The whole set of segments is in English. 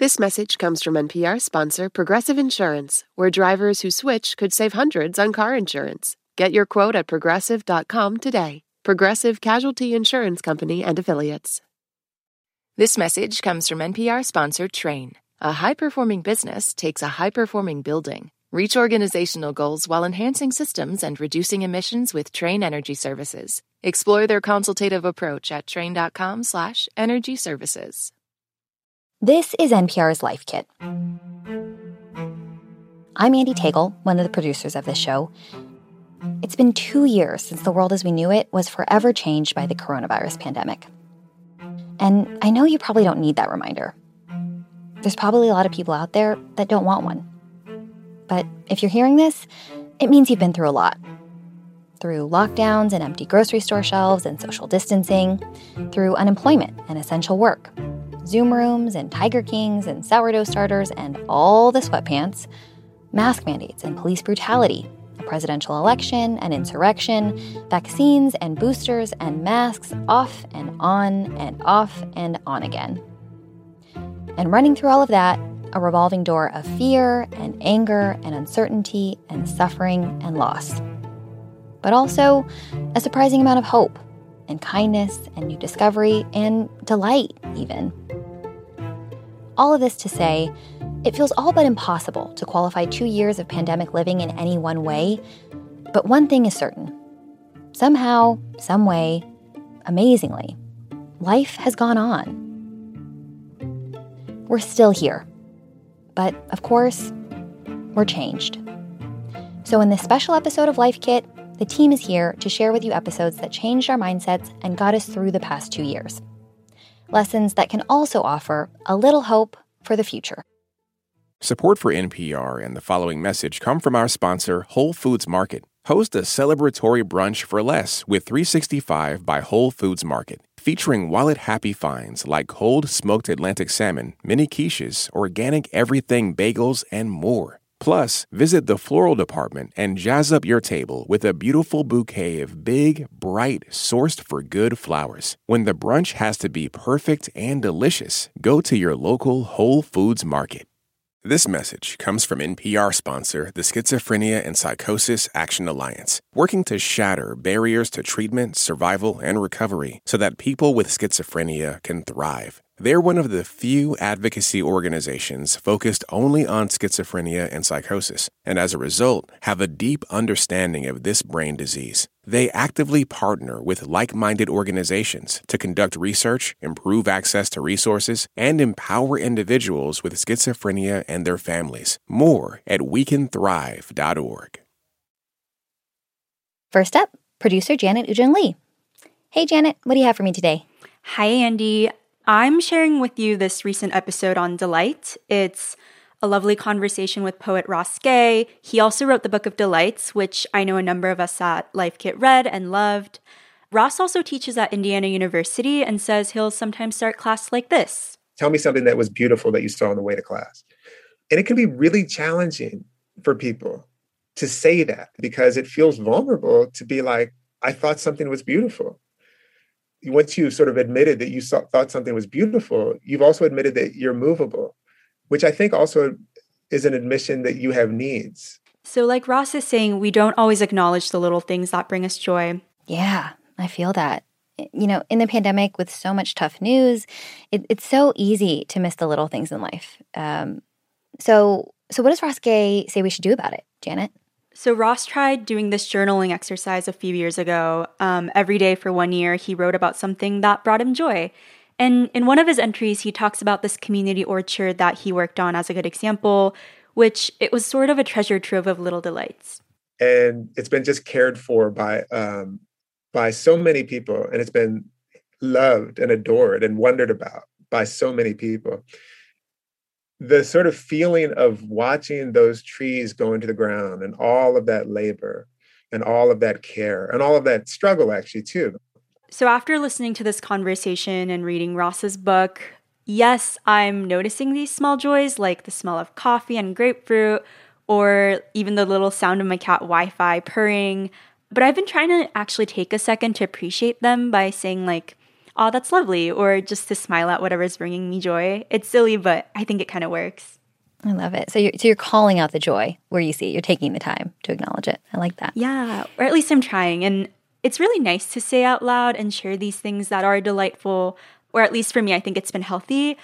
This message comes from NPR sponsor Progressive Insurance, where drivers who switch could save hundreds on car insurance. Get your quote at progressive.com today. Progressive Casualty Insurance Company and Affiliates. This message comes from NPR sponsor Trane. A high performing business takes a high performing building. Reach organizational goals while enhancing systems and reducing emissions with Trane Energy Services. Explore their consultative approach at trane.com/slash energy services. This is NPR's Life Kit. I'm Andee Tagle, one of the producers of this show. It's been two years since the world as we knew it was forever changed by the coronavirus pandemic. And I know you probably don't need that reminder. There's probably a lot of people out there that don't want one. But if you're hearing this, it means you've been through a lot. Through lockdowns and empty grocery store shelves and social distancing, through unemployment and essential work Zoom rooms and Tiger Kings and sourdough starters and all the sweatpants, mask mandates and police brutality, a presidential election and insurrection, vaccines and boosters and masks off and on and off and on again. And running through all of that, a revolving door of fear and anger and uncertainty and suffering and loss. But also a surprising amount of hope and kindness and new discovery and delight, even. All of this to say, it feels all but impossible to qualify two years of pandemic living in any one way. But one thing is certain somehow, some way, amazingly, life has gone on. We're still here. But of course, we're changed. So, in this special episode of Life Kit, the team is here to share with you episodes that changed our mindsets and got us through the past two years. Lessons that can also offer a little hope for the future. Support for NPR and the following message come from our sponsor, Whole Foods Market. Host a celebratory brunch for less with 365 by Whole Foods Market, featuring wallet happy finds like cold smoked Atlantic salmon, mini quiches, organic everything bagels, and more. Plus, visit the floral department and jazz up your table with a beautiful bouquet of big, bright, sourced for good flowers. When the brunch has to be perfect and delicious, go to your local Whole Foods market. This message comes from NPR sponsor, the Schizophrenia and Psychosis Action Alliance, working to shatter barriers to treatment, survival, and recovery so that people with schizophrenia can thrive. They're one of the few advocacy organizations focused only on schizophrenia and psychosis, and as a result, have a deep understanding of this brain disease. They actively partner with like minded organizations to conduct research, improve access to resources, and empower individuals with schizophrenia and their families. More at wecanthrive.org. First up, producer Janet Woojeong Lee. Hey, Janet, what do you have for me today? Hi, Andee. I'm sharing with you this recent episode on delight. It's a lovely conversation with poet Ross Gay. He also wrote the Book of Delights, which I know a number of us at Life Kit read and loved. Ross also teaches at Indiana University and says he'll sometimes start class like this Tell me something that was beautiful that you saw on the way to class. And it can be really challenging for people to say that because it feels vulnerable to be like, I thought something was beautiful once you've sort of admitted that you saw, thought something was beautiful, you've also admitted that you're movable, which I think also is an admission that you have needs. So, like Ross is saying, we don't always acknowledge the little things that bring us joy. Yeah, I feel that. You know, in the pandemic with so much tough news, it, it's so easy to miss the little things in life. Um, so, so what does Ross Gay say we should do about it, Janet? So, Ross tried doing this journaling exercise a few years ago. Um, every day for one year, he wrote about something that brought him joy. And in one of his entries, he talks about this community orchard that he worked on as a good example, which it was sort of a treasure trove of little delights. And it's been just cared for by um, by so many people, and it's been loved and adored and wondered about by so many people the sort of feeling of watching those trees go into the ground and all of that labor and all of that care and all of that struggle actually too. So after listening to this conversation and reading ross's book yes i'm noticing these small joys like the smell of coffee and grapefruit or even the little sound of my cat wi-fi purring. But i've been trying to actually take a second to appreciate them by saying like oh, that's lovely, or just to smile at whatever's bringing me joy. It's silly, but I think it kind of works. I love it. So you're, so you're calling out the joy where you see it. You're taking the time to acknowledge it. I like that. Yeah, or at least I'm trying. And it's really nice to say out loud and share these things that are delightful, or at least for me, I think it's been healthy.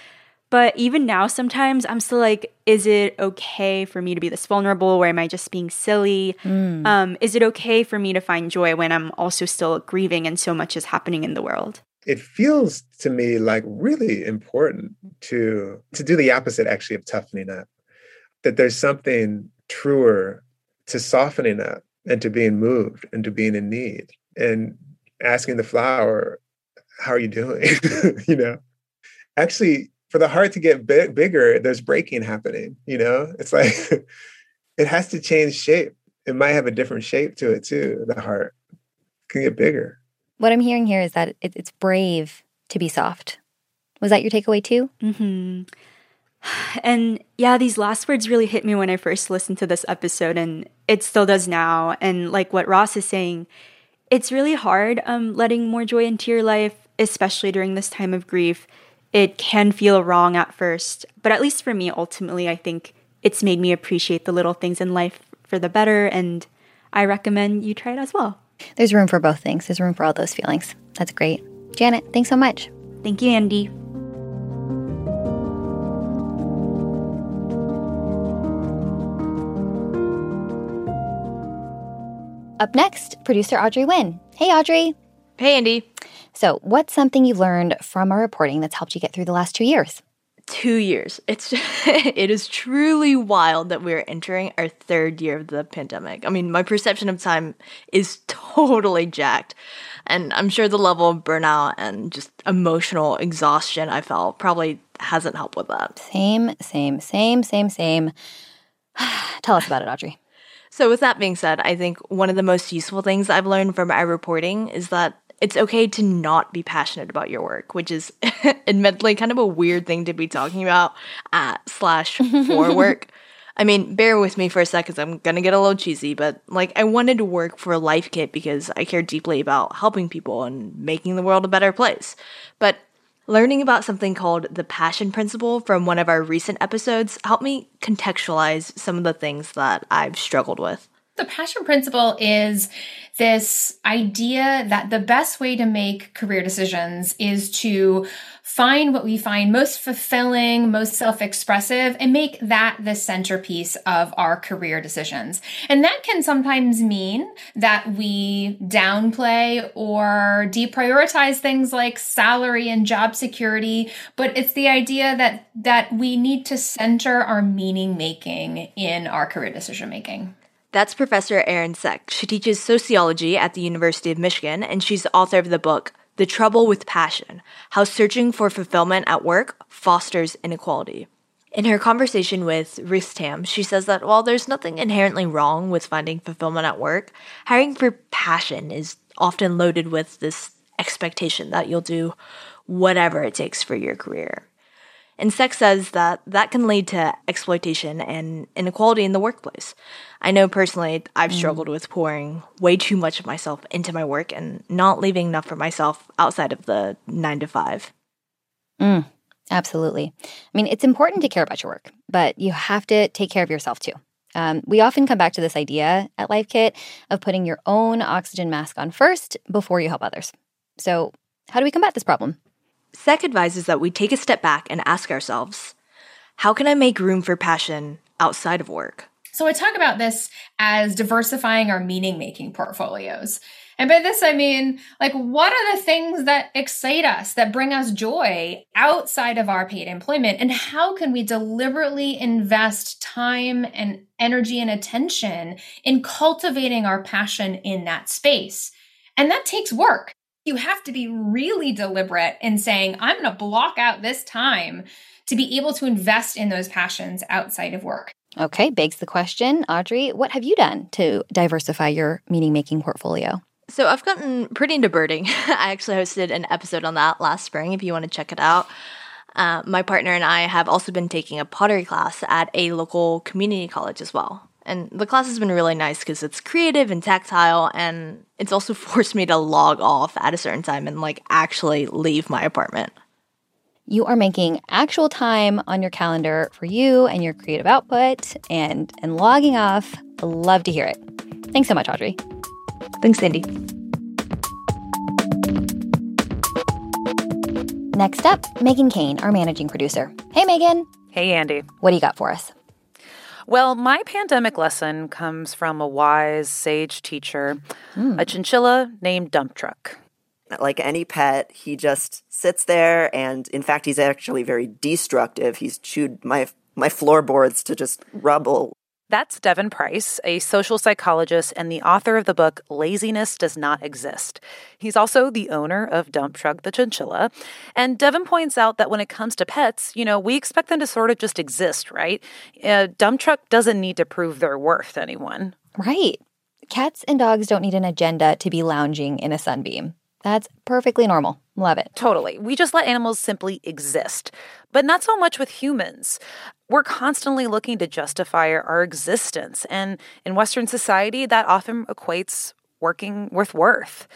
But even now, sometimes I'm still like, is it okay for me to be this vulnerable, or am I just being silly? Mm. Um, is it okay for me to find joy when I'm also still grieving and so much is happening in the world? It feels to me like really important to to do the opposite actually of toughening up. That there's something truer to softening up and to being moved and to being in need and asking the flower, "How are you doing?" you know, actually for the heart to get big, bigger, there's breaking happening. You know, it's like it has to change shape. It might have a different shape to it too. The heart can get bigger. What I'm hearing here is that it, it's brave to be soft. Was that your takeaway too? Mm-hmm. And yeah, these last words really hit me when I first listened to this episode, and it still does now. And like what Ross is saying, it's really hard um, letting more joy into your life, especially during this time of grief it can feel wrong at first, but at least for me, ultimately, I think it's made me appreciate the little things in life for the better, and I recommend you try it as well. There's room for both things, there's room for all those feelings. That's great. Janet, thanks so much. Thank you, Andy. Up next, producer Audrey Nguyen. Hey, Audrey. Hey, Andy. So, what's something you've learned from our reporting that's helped you get through the last two years? Two years. It's it is truly wild that we're entering our third year of the pandemic. I mean, my perception of time is totally jacked. And I'm sure the level of burnout and just emotional exhaustion I felt probably hasn't helped with that. Same, same, same, same, same. Tell us about it, Audrey. So, with that being said, I think one of the most useful things I've learned from our reporting is that it's okay to not be passionate about your work, which is admittedly kind of a weird thing to be talking about at slash for work. I mean, bear with me for a sec because I'm gonna get a little cheesy, but like I wanted to work for Life Kit because I care deeply about helping people and making the world a better place. But learning about something called the passion principle from one of our recent episodes helped me contextualize some of the things that I've struggled with. The passion principle is this idea that the best way to make career decisions is to find what we find most fulfilling, most self expressive, and make that the centerpiece of our career decisions. And that can sometimes mean that we downplay or deprioritize things like salary and job security, but it's the idea that, that we need to center our meaning making in our career decision making. That's Professor Erin Cech. She teaches sociology at the University of Michigan, and she's the author of the book, The Trouble with Passion How Searching for Fulfillment at Work Fosters Inequality. In her conversation with Ruth Tam, she says that while there's nothing inherently wrong with finding fulfillment at work, hiring for passion is often loaded with this expectation that you'll do whatever it takes for your career. And Cech says that that can lead to exploitation and inequality in the workplace. I know personally I've mm. struggled with pouring way too much of myself into my work and not leaving enough for myself outside of the nine to five. Mm, absolutely. I mean, it's important to care about your work, but you have to take care of yourself too. Um, we often come back to this idea at Life Kit of putting your own oxygen mask on first before you help others. So, how do we combat this problem? Cech advises that we take a step back and ask ourselves how can I make room for passion outside of work? So I talk about this as diversifying our meaning making portfolios. And by this, I mean, like, what are the things that excite us, that bring us joy outside of our paid employment? And how can we deliberately invest time and energy and attention in cultivating our passion in that space? And that takes work. You have to be really deliberate in saying, I'm going to block out this time to be able to invest in those passions outside of work. Okay, begs the question, Audrey, what have you done to diversify your meaning making portfolio? So I've gotten pretty into birding. I actually hosted an episode on that last spring if you want to check it out. Uh, my partner and I have also been taking a pottery class at a local community college as well. And the class has been really nice because it's creative and tactile, and it's also forced me to log off at a certain time and like actually leave my apartment. You are making actual time on your calendar for you and your creative output and and logging off. Love to hear it. Thanks so much, Audrey. Thanks, Andy. Next up, Meghan Keane, our managing producer. Hey, Megan. Hey, Andy. What do you got for us? Well, my pandemic lesson comes from a wise, sage teacher, mm. a chinchilla named Dump Truck. Like any pet, he just sits there, and in fact, he's actually very destructive. He's chewed my my floorboards to just rubble that's Devon Price, a social psychologist and the author of the book Laziness Does Not Exist. He's also the owner of Dump Truck the Chinchilla. And Devon points out that when it comes to pets, you know, we expect them to sort of just exist, right? Uh, Dump Truck doesn't need to prove their worth to anyone. Right. Cats and dogs don't need an agenda to be lounging in a sunbeam. That's perfectly normal. Love it. Totally. We just let animals simply exist, but not so much with humans. We're constantly looking to justify our existence, and in Western society, that often equates working with worth.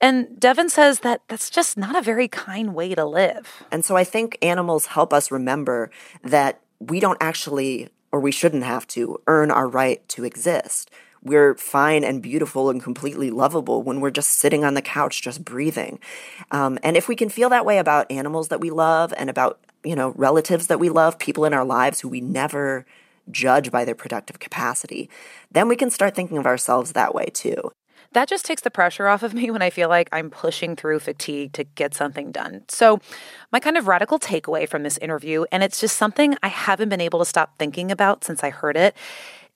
And Devon says that that's just not a very kind way to live. And so I think animals help us remember that we don't actually, or we shouldn't have to, earn our right to exist we're fine and beautiful and completely lovable when we're just sitting on the couch, just breathing. Um, and if we can feel that way about animals that we love and about, you know, relatives that we love, people in our lives who we never judge by their productive capacity, then we can start thinking of ourselves that way too. That just takes the pressure off of me when I feel like I'm pushing through fatigue to get something done. So, my kind of radical takeaway from this interview, and it's just something I haven't been able to stop thinking about since I heard it,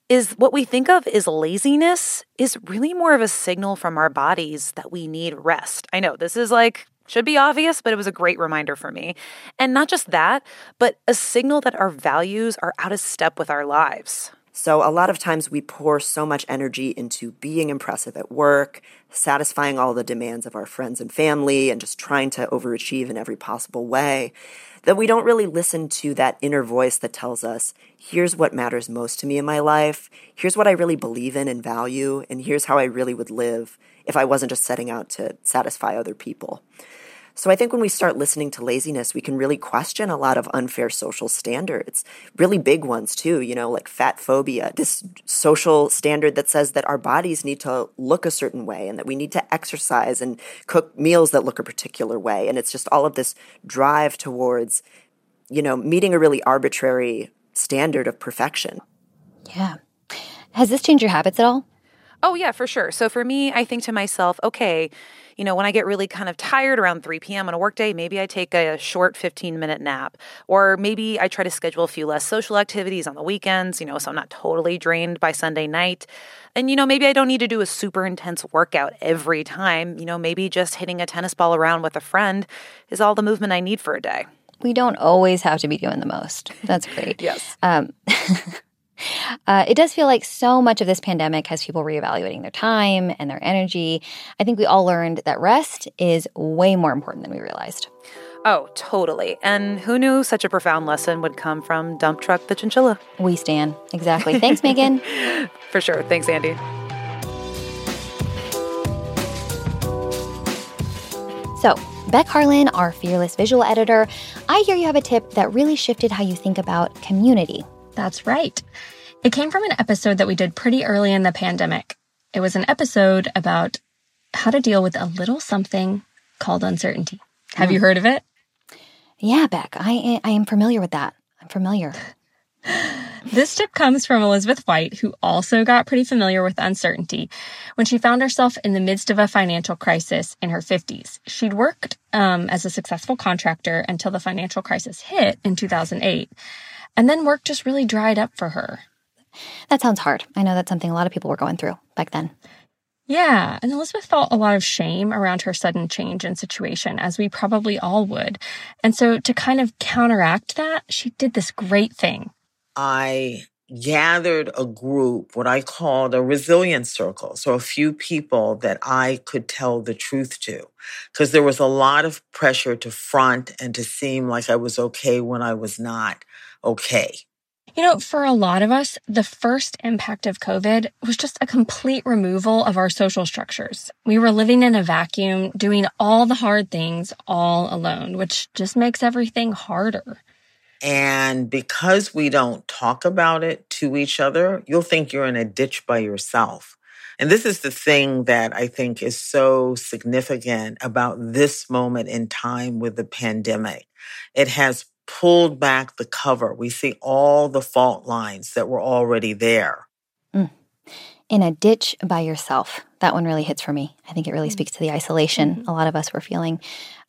is what we think of as laziness is really more of a signal from our bodies that we need rest. I know this is like should be obvious, but it was a great reminder for me. And not just that, but a signal that our values are out of step with our lives. So, a lot of times we pour so much energy into being impressive at work, satisfying all the demands of our friends and family, and just trying to overachieve in every possible way that we don't really listen to that inner voice that tells us, here's what matters most to me in my life, here's what I really believe in and value, and here's how I really would live if I wasn't just setting out to satisfy other people. So I think when we start listening to laziness, we can really question a lot of unfair social standards, really big ones too, you know, like fat phobia, this social standard that says that our bodies need to look a certain way and that we need to exercise and cook meals that look a particular way. And it's just all of this drive towards, you know, meeting a really arbitrary standard of perfection. Yeah. Has this changed your habits at all? Oh, yeah, for sure. So for me, I think to myself, okay, you know, when I get really kind of tired around 3 p.m. on a workday, maybe I take a short 15 minute nap. Or maybe I try to schedule a few less social activities on the weekends, you know, so I'm not totally drained by Sunday night. And, you know, maybe I don't need to do a super intense workout every time. You know, maybe just hitting a tennis ball around with a friend is all the movement I need for a day. We don't always have to be doing the most. That's great. yes. Um, Uh, it does feel like so much of this pandemic has people reevaluating their time and their energy. I think we all learned that rest is way more important than we realized. Oh, totally. And who knew such a profound lesson would come from Dump Truck the Chinchilla? We stand. Exactly. Thanks, Megan. For sure. Thanks, Andy. So, Beck Harlan, our fearless visual editor, I hear you have a tip that really shifted how you think about community that's right. It came from an episode that we did pretty early in the pandemic. It was an episode about how to deal with a little something called uncertainty. Have mm. you heard of it? Yeah, Beck, I, I am familiar with that. I'm familiar. this tip comes from Elizabeth White, who also got pretty familiar with uncertainty when she found herself in the midst of a financial crisis in her 50s. She'd worked um, as a successful contractor until the financial crisis hit in 2008. And then work just really dried up for her. That sounds hard. I know that's something a lot of people were going through back then. Yeah, and Elizabeth felt a lot of shame around her sudden change in situation, as we probably all would. And so, to kind of counteract that, she did this great thing. I gathered a group, what I called a resilience circle. So, a few people that I could tell the truth to, because there was a lot of pressure to front and to seem like I was okay when I was not okay. You know, for a lot of us, the first impact of COVID was just a complete removal of our social structures. We were living in a vacuum, doing all the hard things all alone, which just makes everything harder. And because we don't talk about it to each other, you'll think you're in a ditch by yourself. And this is the thing that I think is so significant about this moment in time with the pandemic. It has pulled back the cover. We see all the fault lines that were already there. Mm. In a ditch by yourself. That one really hits for me. I think it really mm. speaks to the isolation mm-hmm. a lot of us were feeling.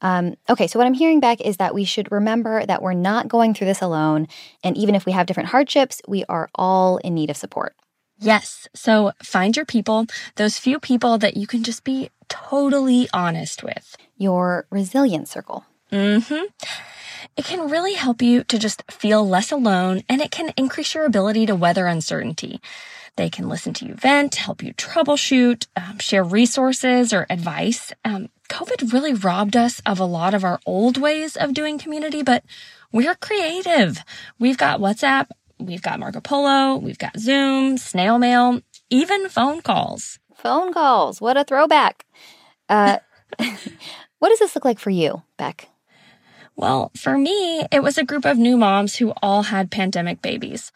Um, okay, so what I'm hearing back is that we should remember that we're not going through this alone. And even if we have different hardships, we are all in need of support. Yes. So find your people, those few people that you can just be totally honest with. Your resilience circle. Mm-hmm. It can really help you to just feel less alone and it can increase your ability to weather uncertainty. They can listen to you vent, help you troubleshoot, um, share resources or advice. Um, COVID really robbed us of a lot of our old ways of doing community, but we're creative. We've got WhatsApp, we've got Marco Polo, we've got Zoom, snail mail, even phone calls. Phone calls. What a throwback. Uh, what does this look like for you, Beck? Well, for me, it was a group of new moms who all had pandemic babies.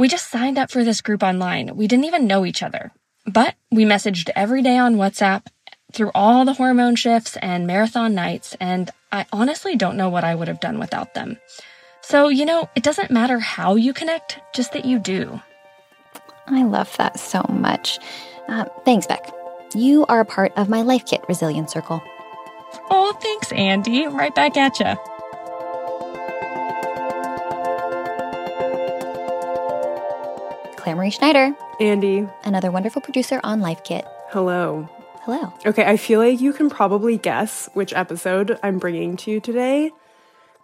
We just signed up for this group online. We didn't even know each other, but we messaged every day on WhatsApp through all the hormone shifts and marathon nights, and I honestly don't know what I would have done without them. So, you know, it doesn't matter how you connect, just that you do. I love that so much. Uh, thanks, Beck. You are a part of my Life Kit Resilience Circle. Oh, thanks, Andy. Right back at you. Claire Marie Schneider. Andy. Another wonderful producer on Life Kit. Hello. Hello. Okay, I feel like you can probably guess which episode I'm bringing to you today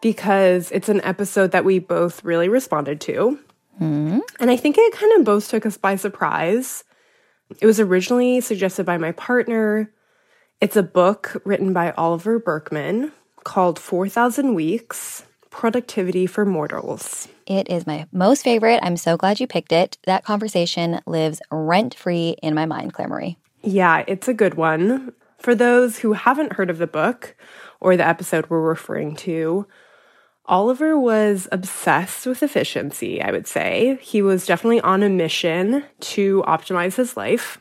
because it's an episode that we both really responded to. Mm-hmm. And I think it kind of both took us by surprise. It was originally suggested by my partner. It's a book written by Oliver Burkeman called 4,000 Weeks Productivity for Mortals. It is my most favorite. I'm so glad you picked it. That conversation lives rent free in my mind, Claire Marie. Yeah, it's a good one. For those who haven't heard of the book or the episode we're referring to, Oliver was obsessed with efficiency, I would say. He was definitely on a mission to optimize his life.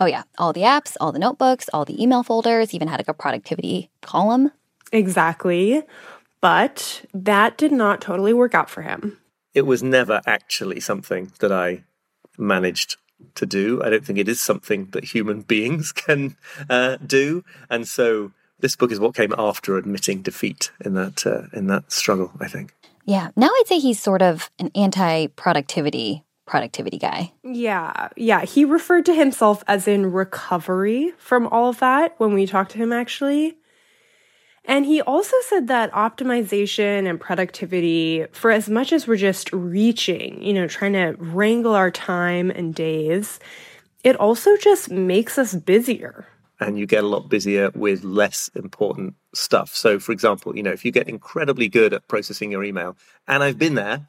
Oh, yeah. All the apps, all the notebooks, all the email folders, even had like a productivity column. Exactly. But that did not totally work out for him. It was never actually something that I managed to do. I don't think it is something that human beings can uh, do. And so this book is what came after admitting defeat in that uh, in that struggle, I think. Yeah. Now I'd say he's sort of an anti-productivity productivity guy. Yeah. Yeah. He referred to himself as in recovery from all of that when we talked to him, actually. And he also said that optimization and productivity, for as much as we're just reaching, you know, trying to wrangle our time and days, it also just makes us busier. And you get a lot busier with less important stuff. So, for example, you know, if you get incredibly good at processing your email, and I've been there,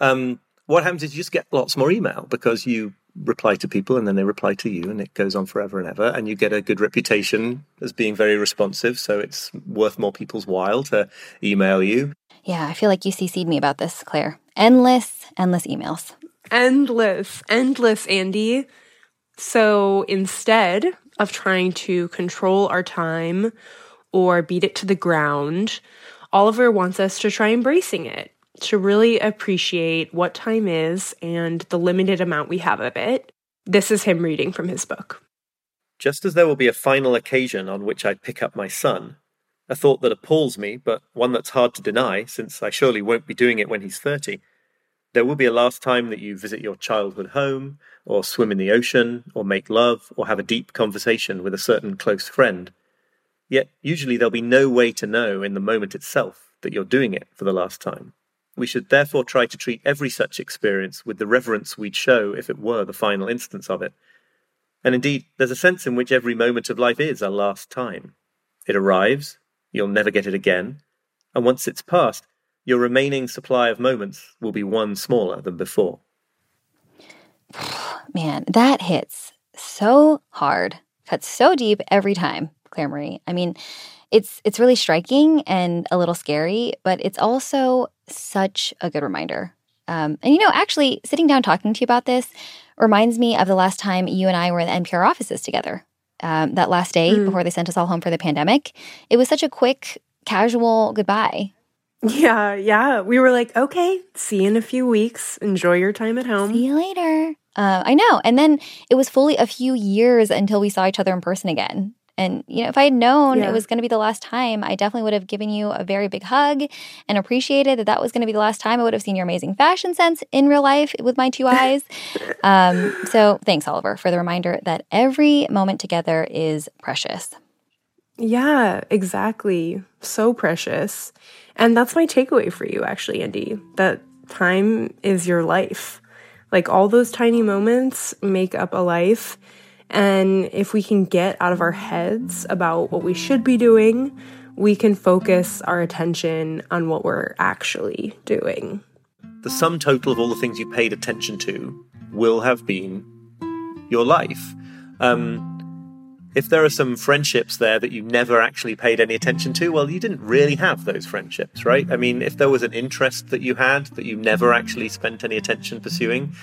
um, what happens is you just get lots more email because you reply to people and then they reply to you and it goes on forever and ever. And you get a good reputation as being very responsive so it's worth more people's while to email you. Yeah i feel like you cc'd me about this claire. Endless endless emails. Endless endless andy. So instead of trying to control our time or beat it to the ground oliver wants us to try embracing it to really appreciate what time is and the limited amount we have of it. This is him reading from his book. Just as there will be a final occasion on which I pick up my son, a thought that appalls me, but one that's hard to deny, since I surely won't be doing it when he's 30. There will be a last time that you visit your childhood home, or swim in the ocean, or make love, or have a deep conversation with a certain close friend. Yet, usually, there'll be no way to know in the moment itself that you're doing it for the last time. We should therefore try to treat every such experience with the reverence we'd show if it were the final instance of it. And indeed, there's a sense in which every moment of life is a last time. It arrives, you'll never get it again, and once it's passed, your remaining supply of moments will be one smaller than before. Man, that hits so hard, cuts so deep every time, Claire Marie. I mean, it's it's really striking and a little scary, but it's also such a good reminder. Um, and you know, actually, sitting down talking to you about this reminds me of the last time you and I were in the NPR offices together. Um, that last day mm. before they sent us all home for the pandemic, it was such a quick, casual goodbye. Yeah, yeah. We were like, okay, see you in a few weeks. Enjoy your time at home. See you later. Uh, I know. And then it was fully a few years until we saw each other in person again. And, you know, if I had known yeah. it was going to be the last time, I definitely would have given you a very big hug and appreciated that that was going to be the last time I would have seen your amazing fashion sense in real life with my two eyes. um, so thanks, Oliver, for the reminder that every moment together is precious. Yeah, exactly. So precious. And that's my takeaway for you, actually, Andy, that time is your life. Like all those tiny moments make up a life. And if we can get out of our heads about what we should be doing, we can focus our attention on what we're actually doing. The sum total of all the things you paid attention to will have been your life. Um, if there are some friendships there that you never actually paid any attention to, well, you didn't really have those friendships, right? I mean, if there was an interest that you had that you never actually spent any attention pursuing,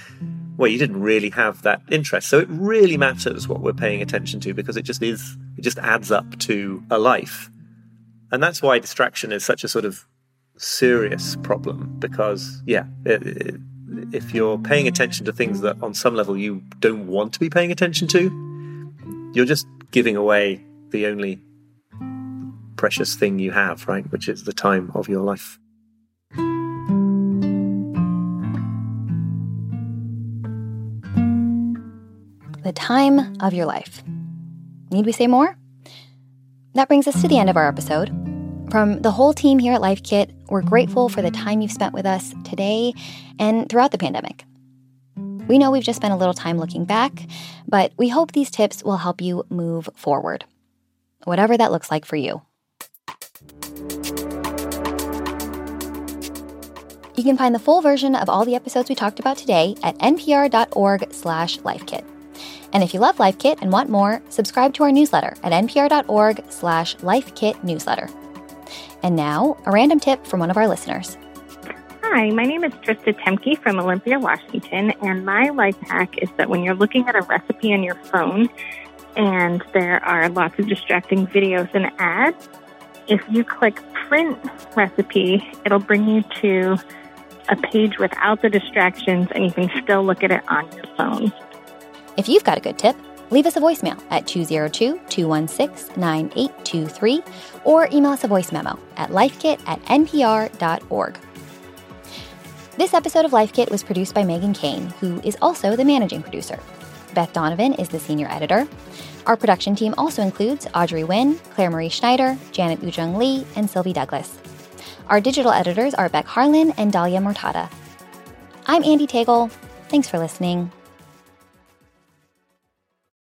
well, you didn't really have that interest. So it really matters what we're paying attention to because it just is, it just adds up to a life. And that's why distraction is such a sort of serious problem because, yeah, it, it, if you're paying attention to things that on some level you don't want to be paying attention to, you're just giving away the only precious thing you have, right? Which is the time of your life. The time of your life. Need we say more? That brings us to the end of our episode. From the whole team here at Life Kit, we're grateful for the time you've spent with us today and throughout the pandemic. We know we've just spent a little time looking back, but we hope these tips will help you move forward, whatever that looks like for you. You can find the full version of all the episodes we talked about today at npr.org/lifekit. And if you love Life Kit and want more, subscribe to our newsletter at npr.org slash lifekitnewsletter. And now, a random tip from one of our listeners. Hi, my name is Trista Temke from Olympia, Washington, and my life hack is that when you're looking at a recipe on your phone and there are lots of distracting videos and ads, if you click print recipe, it'll bring you to a page without the distractions and you can still look at it on your phone. If you've got a good tip, leave us a voicemail at 202 216 9823 or email us a voice memo at lifekit at npr.org. This episode of Life Kit was produced by Meghan Keane, who is also the managing producer. Beth Donovan is the senior editor. Our production team also includes Audrey Nguyen, Claire Marie Schneider, Janet Woojeong Lee, and Sylvie Douglis. Our digital editors are Beck Harlan and Dalia Mortada. I'm Andee Tagle. Thanks for listening.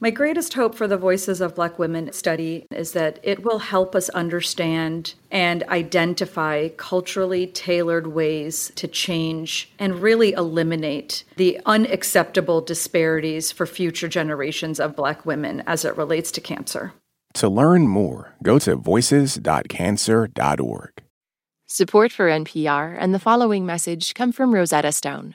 My greatest hope for the Voices of Black Women study is that it will help us understand and identify culturally tailored ways to change and really eliminate the unacceptable disparities for future generations of Black women as it relates to cancer. To learn more, go to voices.cancer.org. Support for NPR and the following message come from Rosetta Stone